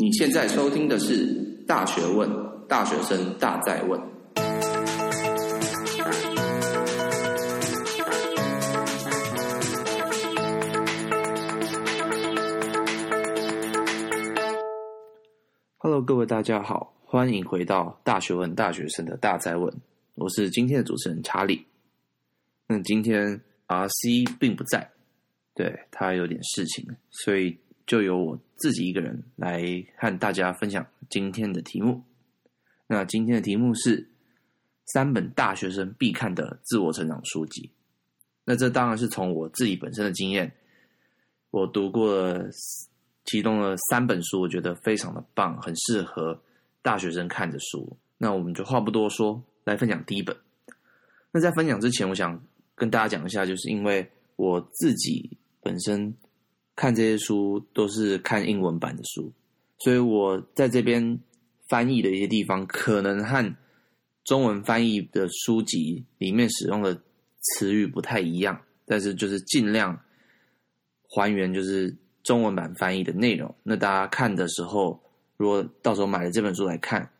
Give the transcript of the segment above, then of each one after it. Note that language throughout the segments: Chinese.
你现在收听的是《大学问》，大学生大在问。Hello，各位大家好，欢迎回到《大学问》，大学生的大在问。我是今天的主持人查理。那今天 RC 并不在，对，他有点事情，所以。就由我自己一个人来和大家分享今天的题目。那今天的题目是三本大学生必看的自我成长书籍。那这当然是从我自己本身的经验，我读过其中的三本书，我觉得非常的棒，很适合大学生看的书。那我们就话不多说，来分享第一本。那在分享之前，我想跟大家讲一下，就是因为我自己本身。看这些书都是看英文版的书，所以我在这边翻译的一些地方，可能和中文翻译的书籍里面使用的词语不太一样，但是就是尽量还原就是中文版翻译的内容。那大家看的时候，如果到时候买了这本书来看，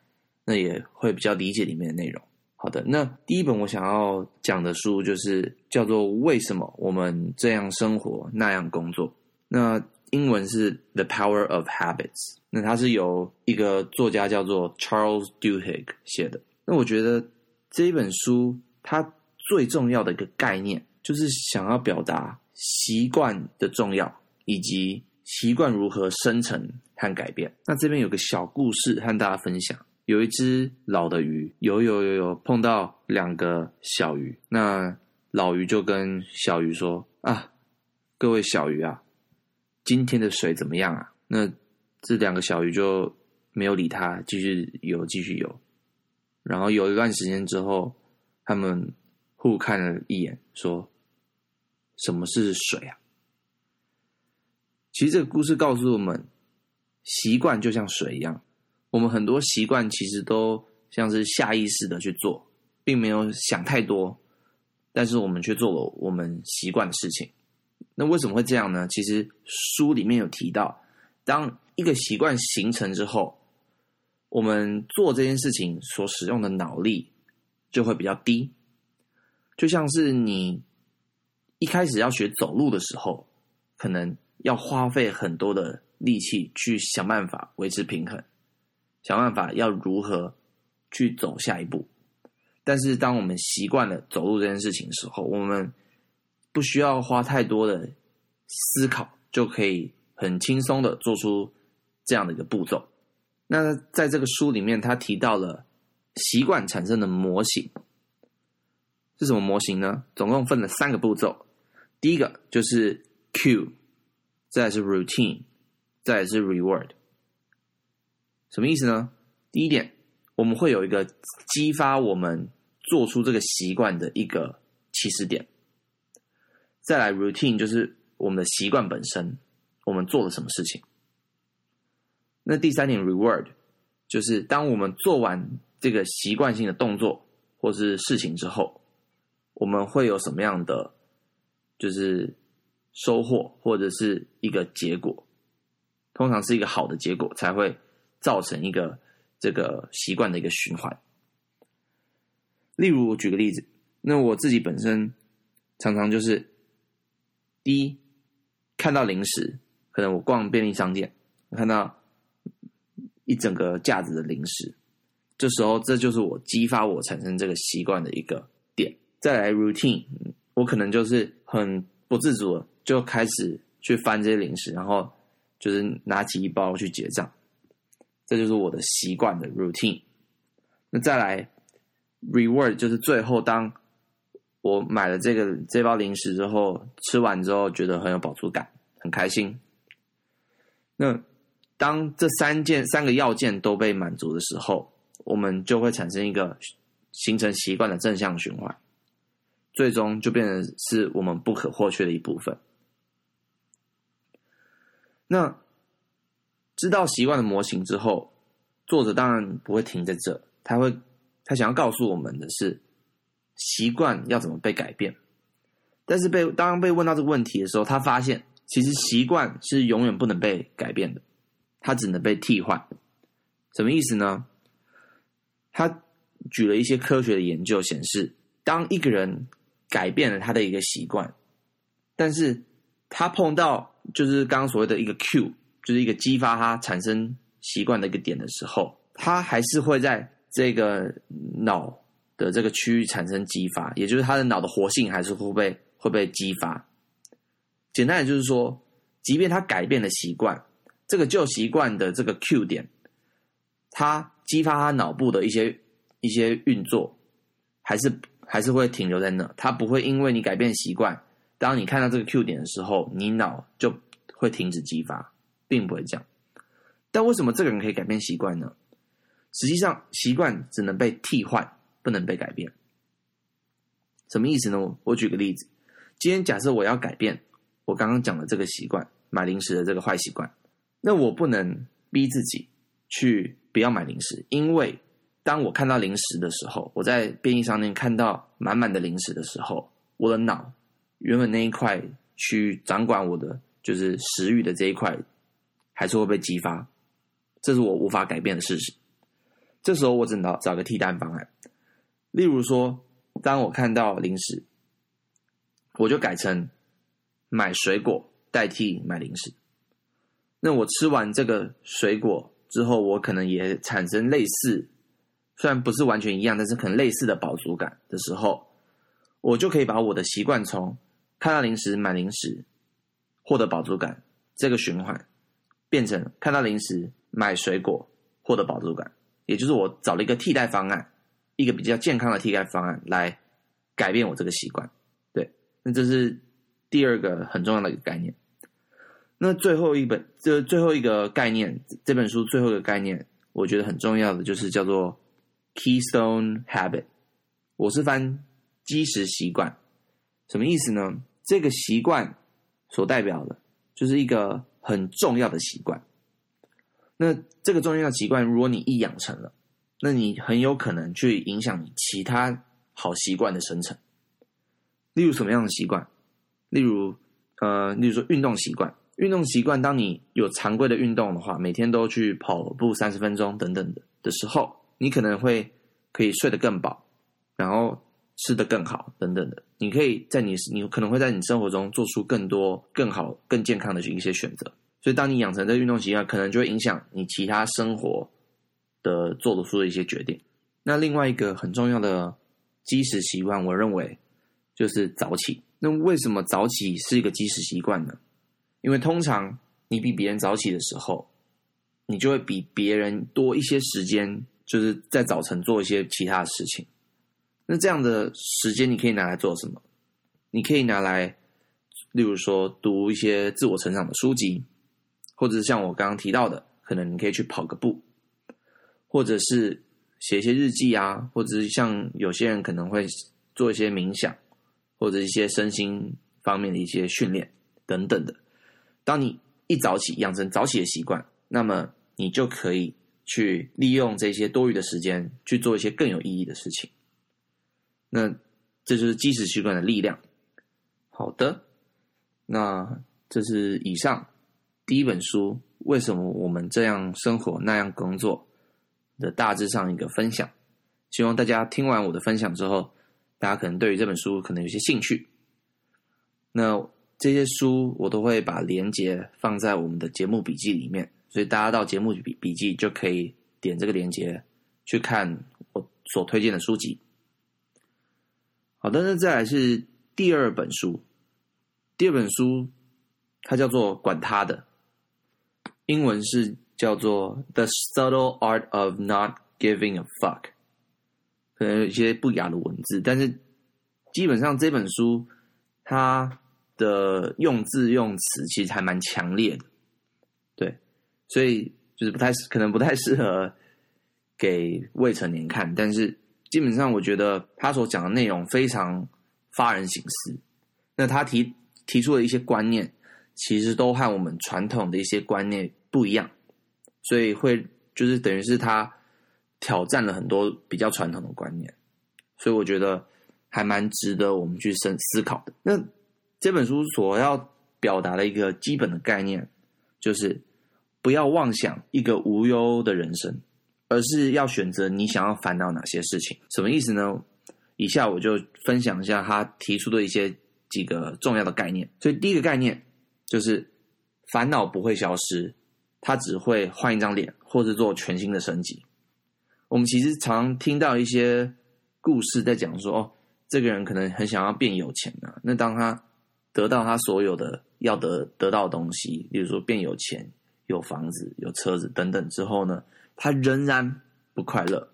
那也会比较理解里面的内容。好的，那第一本我想要讲的书就是叫做《为什么我们这样生活那样工作》。那英文是《The Power of Habits》，那它是由一个作家叫做 Charles Duhigg 写的。那我觉得这一本书它最重要的一个概念，就是想要表达习惯的重要，以及习惯如何生成和改变。那这边有个小故事和大家分享：有一只老的鱼游游游游，碰到两个小鱼，那老鱼就跟小鱼说：“啊，各位小鱼啊。”今天的水怎么样啊？那这两个小鱼就没有理他，继续游，继续游。然后有一段时间之后，他们互看了一眼，说：“什么是水啊？”其实这个故事告诉我们，习惯就像水一样，我们很多习惯其实都像是下意识的去做，并没有想太多，但是我们却做了我们习惯的事情。那为什么会这样呢？其实书里面有提到，当一个习惯形成之后，我们做这件事情所使用的脑力就会比较低。就像是你一开始要学走路的时候，可能要花费很多的力气去想办法维持平衡，想办法要如何去走下一步。但是当我们习惯了走路这件事情的时候，我们不需要花太多的思考，就可以很轻松的做出这样的一个步骤。那在这个书里面，他提到了习惯产生的模型是什么模型呢？总共分了三个步骤。第一个就是 cue，再是 routine，再是 reward。什么意思呢？第一点，我们会有一个激发我们做出这个习惯的一个起始点。再来，routine 就是我们的习惯本身，我们做了什么事情。那第三点，reward 就是当我们做完这个习惯性的动作或是事情之后，我们会有什么样的就是收获或者是一个结果，通常是一个好的结果才会造成一个这个习惯的一个循环。例如，我举个例子，那我自己本身常常就是。第一，看到零食，可能我逛便利商店，看到一整个架子的零食，这时候这就是我激发我产生这个习惯的一个点。再来 routine，我可能就是很不自主的就开始去翻这些零食，然后就是拿起一包去结账，这就是我的习惯的 routine。那再来 reward，就是最后当。我买了这个这包零食之后，吃完之后觉得很有饱足感，很开心。那当这三件三个要件都被满足的时候，我们就会产生一个形成习惯的正向循环，最终就变成是我们不可或缺的一部分。那知道习惯的模型之后，作者当然不会停在这，他会他想要告诉我们的是。习惯要怎么被改变？但是被当被问到这个问题的时候，他发现其实习惯是永远不能被改变的。它只能被替换。什么意思呢？他举了一些科学的研究显示，当一个人改变了他的一个习惯，但是他碰到就是刚刚所谓的一个 Q，就是一个激发他产生习惯的一个点的时候，他还是会在这个脑的这个区域产生激发，也就是他的脑的活性还是会被会被激发。简单的就是说，即便他改变了习惯，这个旧习惯的这个 Q 点，他激发他脑部的一些一些运作，还是还是会停留在那，他不会因为你改变习惯，当你看到这个 Q 点的时候，你脑就会停止激发，并不会这样。但为什么这个人可以改变习惯呢？实际上，习惯只能被替换，不能被改变。什么意思呢？我举个例子，今天假设我要改变我刚刚讲的这个习惯，买零食的这个坏习惯，那我不能逼自己去不要买零食，因为当我看到零食的时候，我在便利商店看到满满的零食的时候，我的脑原本那一块去掌管我的就是食欲的这一块，还是会被激发，这是我无法改变的事实。这时候我只能找个替代方案，例如说，当我看到零食，我就改成买水果代替买零食。那我吃完这个水果之后，我可能也产生类似，虽然不是完全一样，但是可能类似的饱足感的时候，我就可以把我的习惯从看到零食买零食，获得饱足感这个循环，变成看到零食买水果获得饱足感。也就是我找了一个替代方案，一个比较健康的替代方案来改变我这个习惯。对，那这是第二个很重要的一个概念。那最后一本，这最后一个概念，这本书最后一个概念，我觉得很重要的就是叫做 Keystone Habit。我是翻基石习惯，什么意思呢？这个习惯所代表的就是一个很重要的习惯。那这个重要的习惯，如果你一养成了，那你很有可能去影响你其他好习惯的生成。例如什么样的习惯？例如，呃，例如说运动习惯。运动习惯，当你有常规的运动的话，每天都去跑步三十分钟等等的的时候，你可能会可以睡得更饱，然后吃得更好等等的。你可以在你你可能会在你生活中做出更多更好、更健康的一些选择。所以，当你养成这运动习惯，可能就会影响你其他生活的做得出的一些决定。那另外一个很重要的基石习惯，我认为就是早起。那为什么早起是一个基石习惯呢？因为通常你比别人早起的时候，你就会比别人多一些时间，就是在早晨做一些其他的事情。那这样的时间，你可以拿来做什么？你可以拿来，例如说读一些自我成长的书籍。或者是像我刚刚提到的，可能你可以去跑个步，或者是写一些日记啊，或者是像有些人可能会做一些冥想，或者一些身心方面的一些训练等等的。当你一早起养成早起的习惯，那么你就可以去利用这些多余的时间去做一些更有意义的事情。那这就是基石习惯的力量。好的，那这是以上。第一本书，为什么我们这样生活那样工作的大致上一个分享，希望大家听完我的分享之后，大家可能对于这本书可能有些兴趣。那这些书我都会把连接放在我们的节目笔记里面，所以大家到节目笔笔记就可以点这个连接去看我所推荐的书籍。好的，那再来是第二本书，第二本书它叫做《管他的》。英文是叫做《The Subtle Art of Not Giving a Fuck》，可能有一些不雅的文字，但是基本上这本书它的用字用词其实还蛮强烈的，对，所以就是不太可能不太适合给未成年看，但是基本上我觉得他所讲的内容非常发人省思。那他提提出的一些观念，其实都和我们传统的一些观念。不一样，所以会就是等于是他挑战了很多比较传统的观念，所以我觉得还蛮值得我们去深思考的。那这本书所要表达的一个基本的概念，就是不要妄想一个无忧的人生，而是要选择你想要烦恼哪些事情。什么意思呢？以下我就分享一下他提出的一些几个重要的概念。所以第一个概念就是烦恼不会消失，他只会换一张脸，或者做全新的升级。我们其实常听到一些故事在讲说，哦，这个人可能很想要变有钱啊。那当他得到他所有的要得得到的东西，比如说变有钱、有房子、有车子等等之后呢，他仍然不快乐，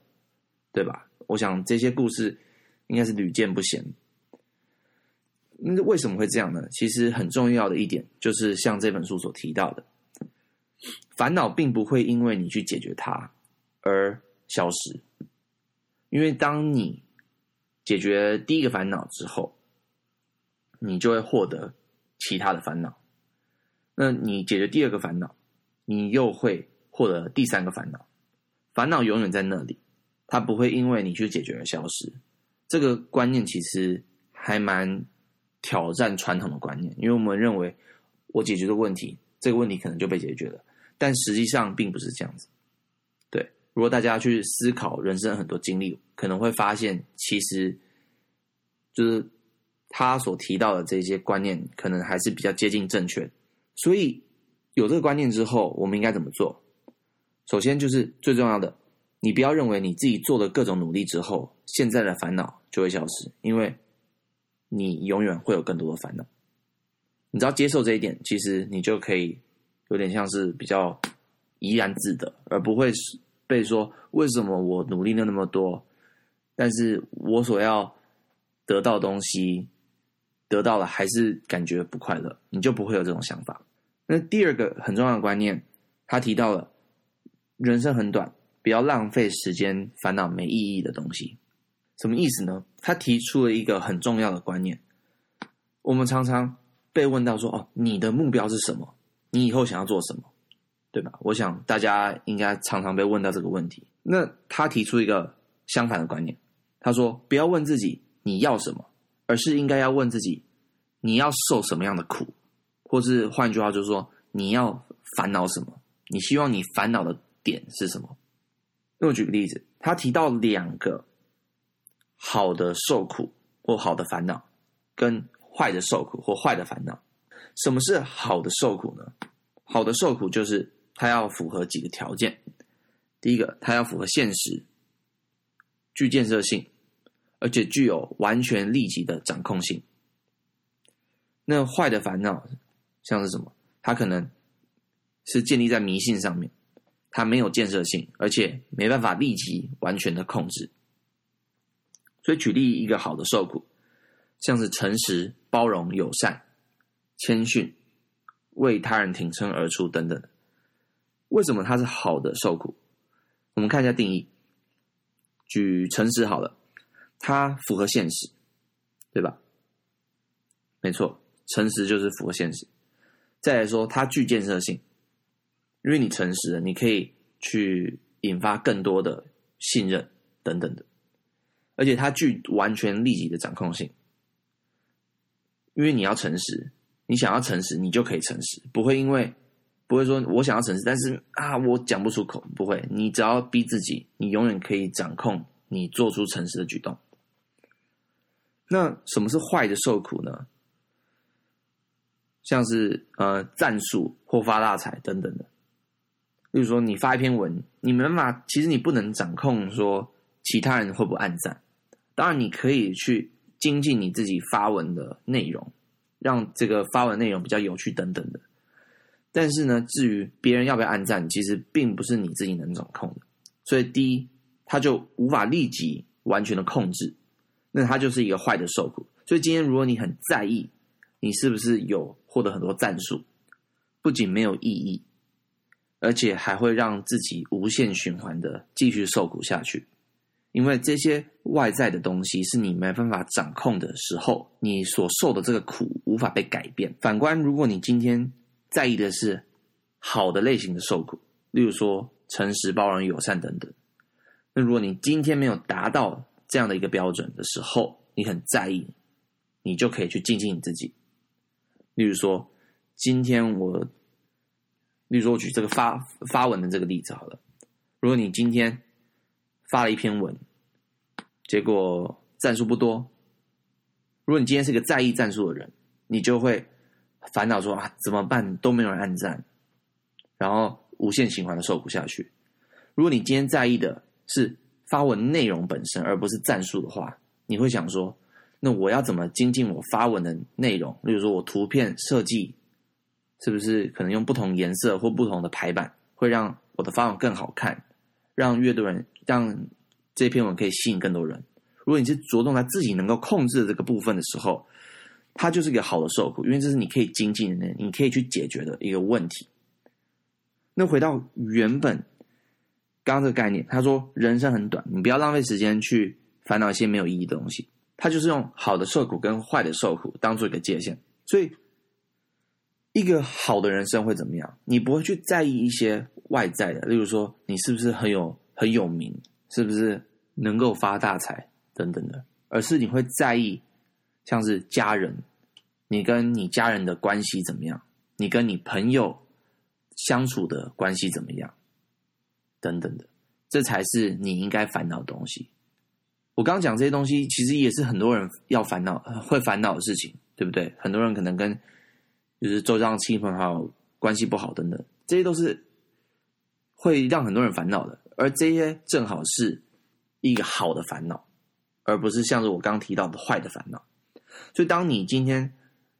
对吧？我想这些故事应该是屡见不鲜。那为什么会这样呢？其实很重要的一点就是像这本书所提到的，烦恼并不会因为你去解决它而消失，因为当你解决第一个烦恼之后，你就会获得其他的烦恼。那你解决第二个烦恼，你又会获得第三个烦恼。烦恼永远在那里，它不会因为你去解决而消失。这个观念其实还蛮挑战传统的观念，因为我们认为我解决的问题，这个问题可能就被解决了，但实际上并不是这样子。对，如果大家去思考人生很多经历，可能会发现，其实就是。他所提到的这些观念，可能还是比较接近正确。所以有这个观念之后，我们应该怎么做？首先就是最重要的，你不要认为你自己做的各种努力之后，现在的烦恼就会消失，因为你永远会有更多的烦恼。你只要接受这一点，其实你就可以有点像是比较怡然自得，而不会被说为什么我努力了那么多，但是我所要得到东西。得到了还是感觉不快乐，你就不会有这种想法。那第二个很重要的观念，他提到了人生很短，不要浪费时间烦恼没意义的东西。什么意思呢？他提出了一个很重要的观念。我们常常被问到说：“哦，你的目标是什么？你以后想要做什么？对吧？”我想大家应该常常被问到这个问题。那他提出一个相反的观念，他说：“不要问自己你要什么。”而是应该要问自己，你要受什么样的苦，或是换句话就是说，你要烦恼什么？你希望你烦恼的点是什么？那我举个例子，他提到两个好的受苦或好的烦恼，跟坏的受苦或坏的烦恼。什么是好的受苦呢？好的受苦就是它要符合几个条件。第一个，它要符合现实，具建设性。而且具有完全立即的掌控性。那坏的烦恼像是什么？它可能是建立在迷信上面，它没有建设性，而且没办法立即完全的控制。所以举例一个好的受苦，像是诚实、包容、友善、谦逊、为他人挺身而出等等。为什么它是好的受苦？我们看一下定义。举诚实好了。它符合现实，对吧？没错，诚实就是符合现实。再来说，它具建设性，因为你诚实了，你可以去引发更多的信任等等的。而且它具完全立即的掌控性，因为你要诚实，你想要诚实，你就可以诚实，不会因为不会说我想要诚实，但是啊，我讲不出口，不会。你只要逼自己，你永远可以掌控你做出诚实的举动。那什么是坏的受苦呢？像是呃战术或发大财等等的。例如说，你发一篇文，你没办法，其实你不能掌控说其他人会不会暗赞。当然，你可以去精进你自己发文的内容，让这个发文内容比较有趣等等的。但是呢，至于别人要不要按赞，其实并不是你自己能掌控的。所以，第一，他就无法立即完全的控制。那他就是一个坏的受苦。所以今天如果你很在意，你是不是有获得很多赞数，不仅没有意义，而且还会让自己无限循环的继续受苦下去。因为这些外在的东西是你没办法掌控的时候，你所受的这个苦无法被改变。反观，如果你今天在意的是好的类型的受苦，例如说诚实、包容、友善等等，那如果你今天没有达到。这样的一个标准的时候，你很在意，你就可以去精进你自己。例如说，今天我例如说，我举这个发发文的这个例子好了。如果你今天发了一篇文，结果赞数不多，如果你今天是个在意赞数的人，你就会烦恼说啊，怎么办？都没有人按赞，然后无限循环的受苦下去。如果你今天在意的是发文内容本身，而不是赞数的话，你会想说，那我要怎么精进我发文的内容？例如说，我图片设计是不是可能用不同颜色或不同的排版，会让我的发文更好看，让越多人，让这篇文可以吸引更多人。如果你是着重在自己能够控制的这个部分的时候，它就是一个好的受苦，因为这是你可以精进的，你可以去解决的一个问题。那回到原本。刚刚这个概念，他说人生很短，你不要浪费时间去烦恼一些没有意义的东西。他就是用好的受苦跟坏的受苦当做一个界限。所以，一个好的人生会怎么样？你不会去在意一些外在的，例如说你是不是很有很有名，是不是能够发大财等等的，而是你会在意像是家人，你跟你家人的关系怎么样？你跟你朋友相处的关系怎么样？等等的，这才是你应该烦恼的东西。我刚刚讲这些东西，其实也是很多人要烦恼、会烦恼的事情，对不对？很多人可能跟就是周遭亲朋好友关系不好等等，这些都是会让很多人烦恼的。而这些正好是一个好的烦恼，而不是像是我刚刚提到的坏的烦恼。所以，当你今天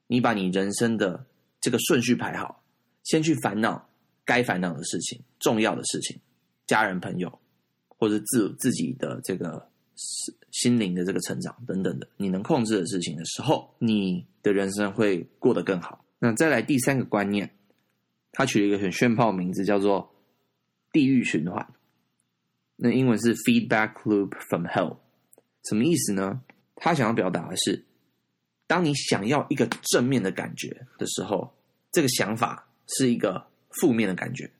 你把你人生的这个顺序排好，先去烦恼该烦恼的事情、重要的事情。家人、朋友，或者自自己的这个心灵的这个成长等等的，你能控制的事情的时候，你的人生会过得更好。那再来第三个观念，他取了一个很炫炮名字，叫做“地狱循环”。那英文是 “feedback loop from hell”，什么意思呢？他想要表达的是，当你想要一个正面的感觉的时候，这个想法是一个负面的感觉。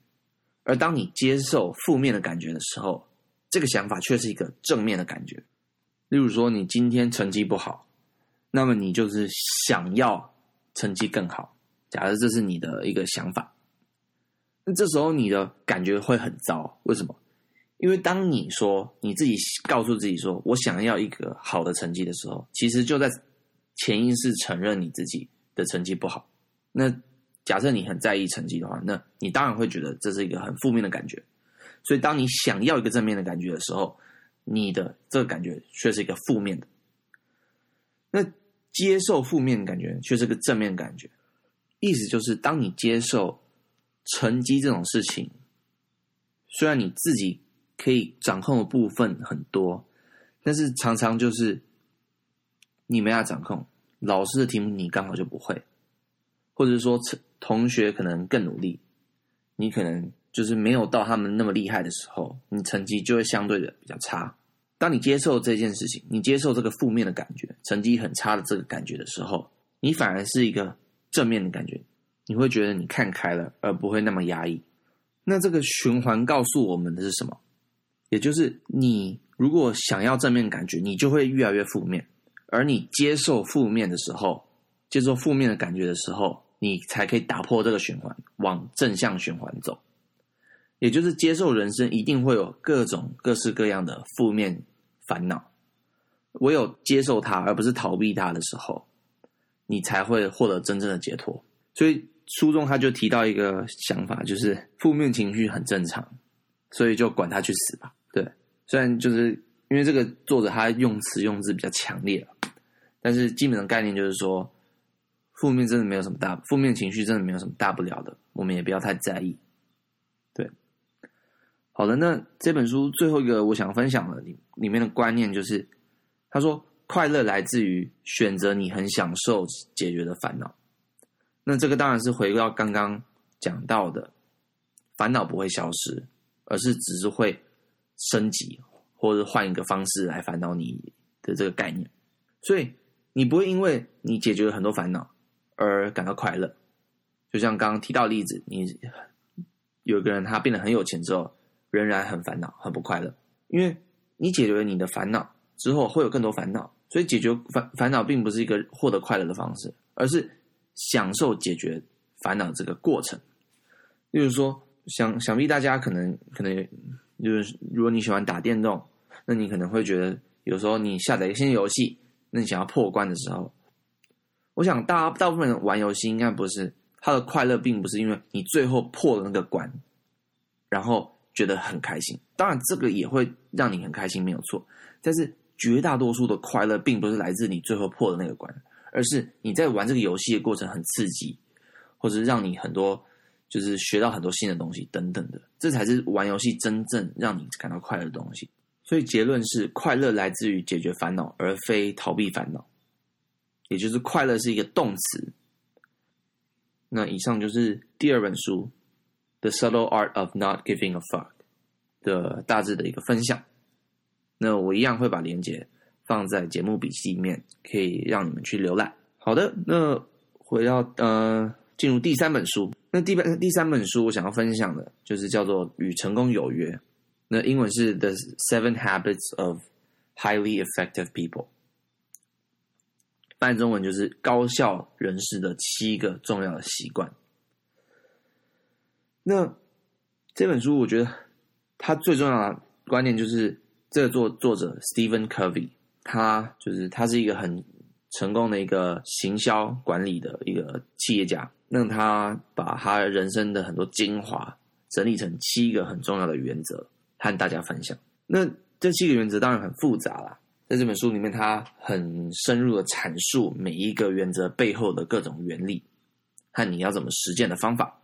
而当你接受负面的感觉的时候，这个想法却是一个正面的感觉。例如说，你今天成绩不好，那么你就是想要成绩更好。假设这是你的一个想法，那这时候你的感觉会很糟。为什么？因为当你说你自己告诉自己说我想要一个好的成绩的时候，其实就在潜意识承认你自己的成绩不好。那假设你很在意成绩的话，那你当然会觉得这是一个很负面的感觉。所以，当你想要一个正面的感觉的时候，你的这个感觉却是一个负面的。那接受负面的感觉却是个正面感觉，意思就是，当你接受成绩这种事情，虽然你自己可以掌控的部分很多，但是常常就是你没法掌控。老师的题目你刚好就不会，或者说。同学可能更努力，你可能就是没有到他们那么厉害的时候，你成绩就会相对的比较差。当你接受这件事情，你接受这个负面的感觉，成绩很差的这个感觉的时候，你反而是一个正面的感觉，你会觉得你看开了，而不会那么压抑。那这个循环告诉我们的是什么？也就是你如果想要正面感觉，你就会越来越负面；而你接受负面的时候，接受负面的感觉的时候。你才可以打破这个循环，往正向循环走。也就是接受人生一定会有各种各式各样的负面烦恼，唯有接受它，而不是逃避它的时候，你才会获得真正的解脱。所以书中他就提到一个想法，就是负面情绪很正常，所以就管他去死吧。对，虽然就是因为这个作者他用词用字比较强烈，但是基本的概念就是说。负面真的没有什么大，负面情绪真的没有什么大不了的，我们也不要太在意。对，好的，那这本书最后一个我想分享的里里面的观念就是，他说快乐来自于选择你很享受解决的烦恼。那这个当然是回到刚刚讲到的，烦恼不会消失，而是只是会升级或者换一个方式来烦恼你的这个概念。所以你不会因为你解决了很多烦恼。而感到快乐，就像刚刚提到例子，你有个人他变得很有钱之后，仍然很烦恼、很不快乐，因为你解决了你的烦恼之后，会有更多烦恼，所以解决烦烦恼并不是一个获得快乐的方式，而是享受解决烦恼这个过程。例如说，想想必大家可能可能就是，如果你喜欢打电动，那你可能会觉得，有时候你下载一个新游戏，那你想要破关的时候，我想大大部分人玩游戏应该不是他的快乐，并不是因为你最后破了那个关，然后觉得很开心。当然，这个也会让你很开心，没有错。但是绝大多数的快乐，并不是来自你最后破的那个关，而是你在玩这个游戏的过程很刺激，或者让你很多。就是学到很多新的东西等等的，这才是玩游戏真正让你感到快乐的东西。所以结论是，快乐来自于解决烦恼，而非逃避烦恼。也就是快乐是一个动词。那以上就是第二本书《The Subtle Art of Not Giving a Fuck》的大致的一个分享。那我一样会把链接放在节目笔记里面，可以让你们去浏览。好的，那回到呃。进入第三本书，那第本第三本书我想要分享的就是叫做《与成功有约》，那英文是《The Seven Habits of Highly Effective People》，翻译中文就是高效人士的七个重要的习惯。那这本书我觉得它最重要的观念就是这个作作者 Stephen Covey，他就是他是一个很成功的一个行销管理的一个企业家。让他把他人生的很多精华整理成七个很重要的原则，和大家分享。那这七个原则当然很复杂啦，在这本书里面，他很深入的阐述每一个原则背后的各种原理和你要怎么实践的方法，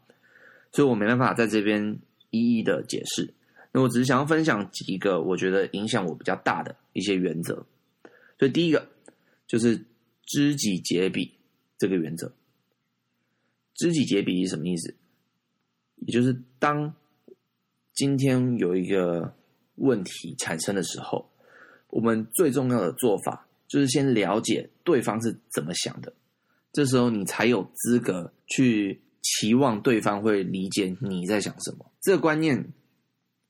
所以我没办法在这边一一的解释。那我只是想要分享几个我觉得影响我比较大的一些原则。所以第一个就是知己解彼这个原则。知己解彼是什么意思？也就是当今天有一个问题产生的时候，我们最重要的做法就是先了解对方是怎么想的。这时候你才有资格去期望对方会理解你在想什么。这个观念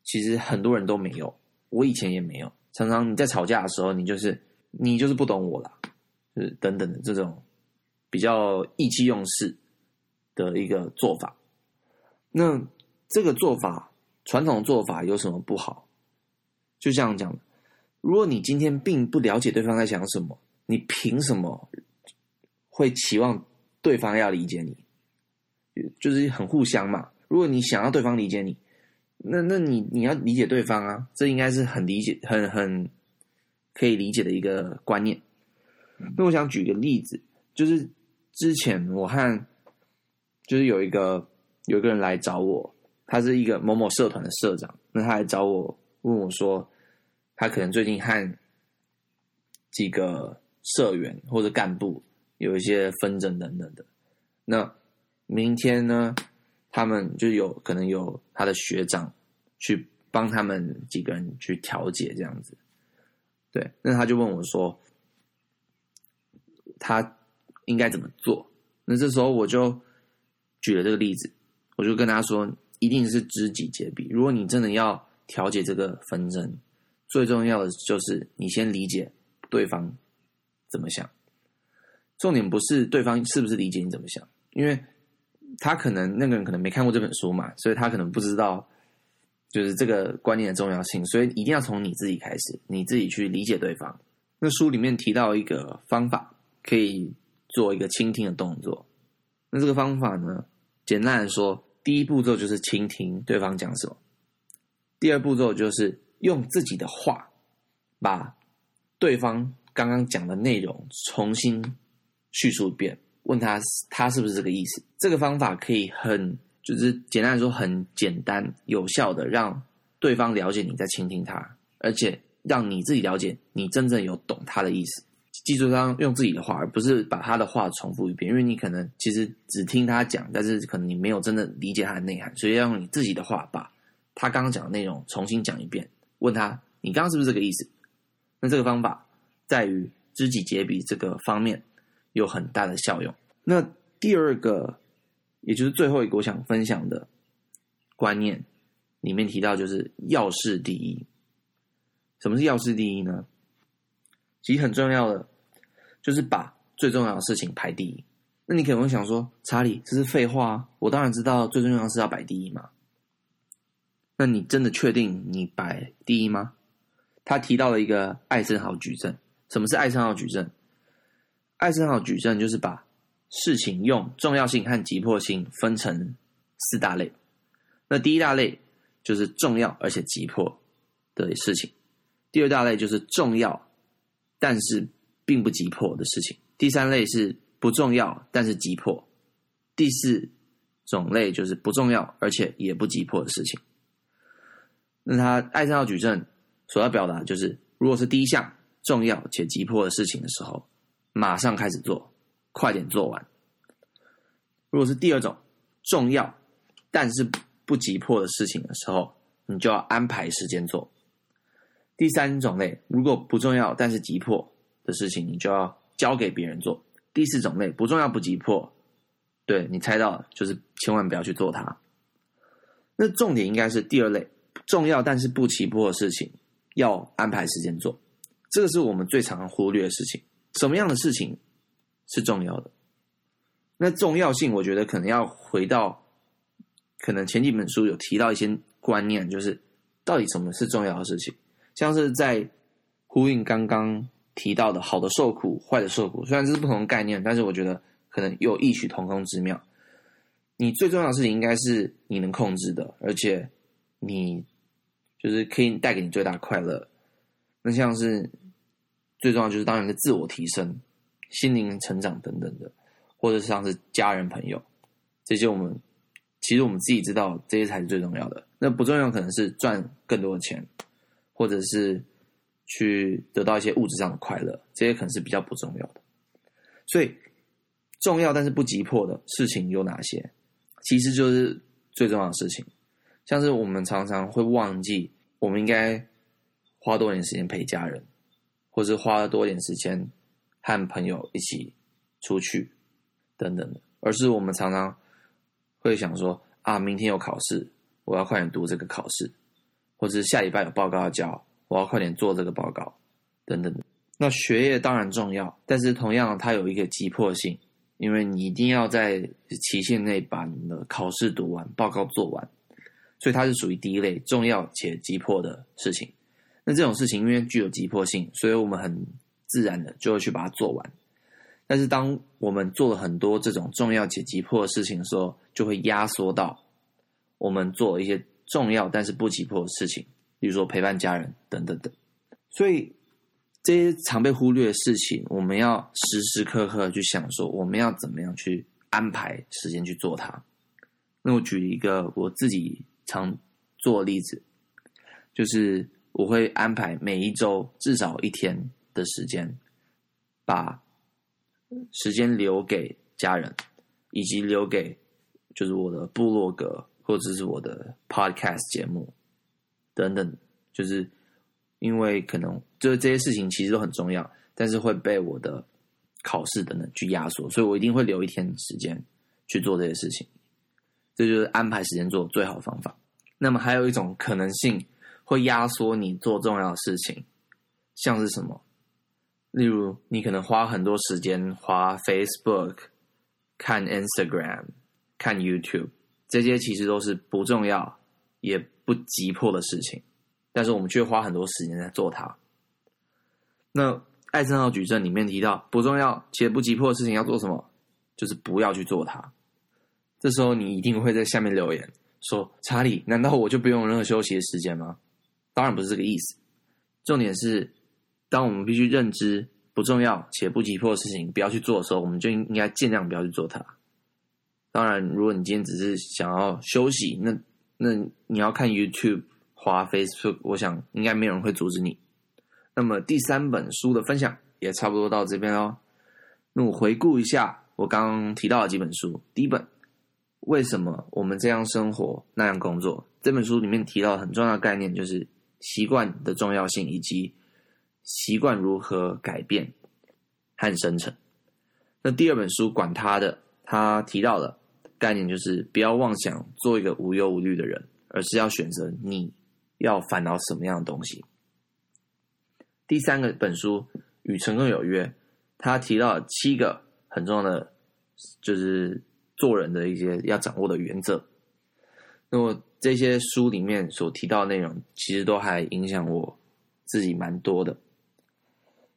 其实很多人都没有，我以前也没有。常常你在吵架的时候，你就是你就是不懂我了，就是等等的这种比较意气用事。的一个做法，那这个做法，传统做法有什么不好？就这样讲，如果你今天并不了解对方在想什么，你凭什么会期望对方要理解你？就是很互相嘛。如果你想要对方理解你，那那你你要理解对方啊，这应该是很理解、很很可以理解的一个观念。那我想举个例子，就是之前我和就是有一个有一个人来找我，他是一个某某社团的社长，那他来找我问我说，他可能最近和几个社员或者干部有一些纷争等等的，那明天呢，他们就有可能有他的学长去帮他们几个人去调解这样子，对，那他就问我说，他应该怎么做？那这时候我就。举了这个例子，我就跟他说，一定是知己解彼。如果你真的要调解这个纷争，最重要的就是你先理解对方怎么想。重点不是对方是不是理解你怎么想，因为他可能那个人可能没看过这本书嘛，所以他可能不知道就是这个观念的重要性。所以一定要从你自己开始，你自己去理解对方。那书里面提到一个方法，可以做一个倾听的动作。那这个方法呢？简单来说，第一步骤就是倾听对方讲什么，第二步骤就是用自己的话把对方刚刚讲的内容重新叙述一遍，问他他是不是这个意思。这个方法可以很就是简单来说，很简单有效的让对方了解你在倾听他，而且让你自己了解你真正有懂他的意思。记住，他用自己的话，而不是把他的话重复一遍，因为你可能其实只听他讲，但是可能你没有真的理解他的内涵，所以要用你自己的话把他刚刚讲的内容重新讲一遍，问他你刚刚是不是这个意思？那这个方法在于知己解彼这个方面有很大的效用。那第二个，也就是最后一个我想分享的观念里面提到，就是要事第一。什么是要事第一呢？其实很重要的。就是把最重要的事情排第一。那你可能会想说，查理，这是废话！我当然知道最重要的是要摆第一嘛。那你真的确定你摆第一吗？他提到了一个艾森豪矩阵。什么是艾森豪矩阵？艾森豪矩阵就是把事情用重要性和急迫性分成四大类。那第一大类就是重要而且急迫的事情，第二大类就是重要但是并不急迫的事情，第三类是不重要但是急迫，第四种类就是不重要而且也不急迫的事情。那他艾森豪矩阵所要表达就是，如果是第一项重要且急迫的事情的时候，马上开始做，快点做完；如果是第二种重要但是不急迫的事情的时候，你就要安排时间做。第三种类，如果不重要但是急迫的事情，你就要交给别人做。第四种类，不重要不急迫，对，你猜到了，就是千万不要去做它。那重点应该是第二类。重要但是不急迫的事情，要安排时间做，这个是我们最常忽略的事情。什么样的事情是重要的？那重要性，我觉得可能要回到，可能前几本书有提到一些观念，就是到底什么是重要的事情？像是在呼应刚刚提到的“好的受苦，坏的受苦”，虽然这是不同的概念，但是我觉得可能有异曲同工之妙。你最重要的事情应该是你能控制的，而且你。就是可以带给你最大快乐，那像是最重要就是当然是自我提升、心灵成长等等的，或者像是家人朋友这些，我们其实我们自己知道这些才是最重要的。那不重要可能是赚更多的钱，或者是去得到一些物质上的快乐，这些可能是比较不重要的。所以重要但是不急迫的事情有哪些？其实就是最重要的事情。像是我们常常会忘记，我们应该花多点时间陪家人，或是花多点时间和朋友一起出去，等等的。而是我们常常会想说啊，明天有考试，我要快点读这个考试，或是下礼拜有报告要交，我要快点做这个报告，等等。那学业当然重要，但是同样它有一个急迫性，因为你一定要在期限内把你的考试读完，报告做完。所以它是属于第一类重要且急迫的事情。那这种事情因为具有急迫性，所以我们很自然的就会去把它做完。但是当我们做了很多这种重要且急迫的事情的时候，就会压缩到我们做一些重要但是不急迫的事情，比如说陪伴家人等等等。所以这些常被忽略的事情，我们要时时刻刻去想说，我们要怎么样去安排时间去做它。那我举一个我自己。常做的例子，就是我会安排每一周至少一天的时间，把时间留给家人，以及留给就是我的部落格或者是我的 podcast 节目等等，就是因为可能就是这些事情其实都很重要，但是会被我的考试等等去压缩，所以我一定会留一天时间去做这些事情。这就是安排时间做最好的方法。那么还有一种可能性会压缩你做重要的事情，像是什么？例如，你可能花很多时间花 Facebook、看 Instagram、看 YouTube，这些其实都是不重要也不急迫的事情，但是我们却花很多时间在做它。那艾森豪矩阵里面提到，不重要且不急迫的事情要做什么？就是不要去做它。这时候你一定会在下面留言说：“查理，难道我就不用任何休息的时间吗？”当然不是这个意思。重点是，当我们必须认知不重要且不急迫的事情不要去做的时候，我们就应应该尽量不要去做它。当然，如果你今天只是想要休息，那那你要看 YouTube、花 Facebook，我想应该没有人会阻止你。那么第三本书的分享也差不多到这边哦。那我回顾一下我刚刚提到的几本书，第一本。为什么我们这样生活那样工作？这本书里面提到很重要的概念，就是习惯的重要性以及习惯如何改变和生成。那第二本书管他的，他提到了概念就是不要妄想做一个无忧无虑的人，而是要选择你要烦恼什么样的东西。第三个本书与成功有约，他提到七个很重要的就是做人的一些要掌握的原则。那么这些书里面所提到的内容，其实都还影响我自己蛮多的。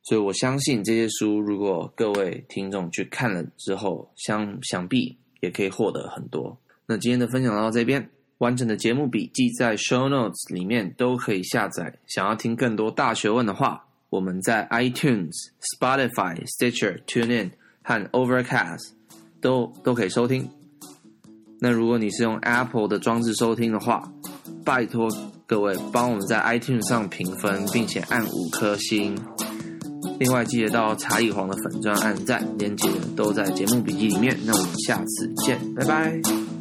所以我相信这些书，如果各位听众去看了之后，想想必也可以获得很多。那今天的分享到这边，完整的节目笔记在 Show Notes 里面都可以下载。想要听更多大学问的话，我们在 iTunes、Spotify、Stitcher、TuneIn 和 Overcast 都都可以收听。那如果你是用 Apple 的装置收听的话，拜托各位帮我们在 iTunes 上评分，并且按五颗星。另外，记得到查理皇的粉钻按赞，连接都在节目笔记里面。那我们下次见，拜拜。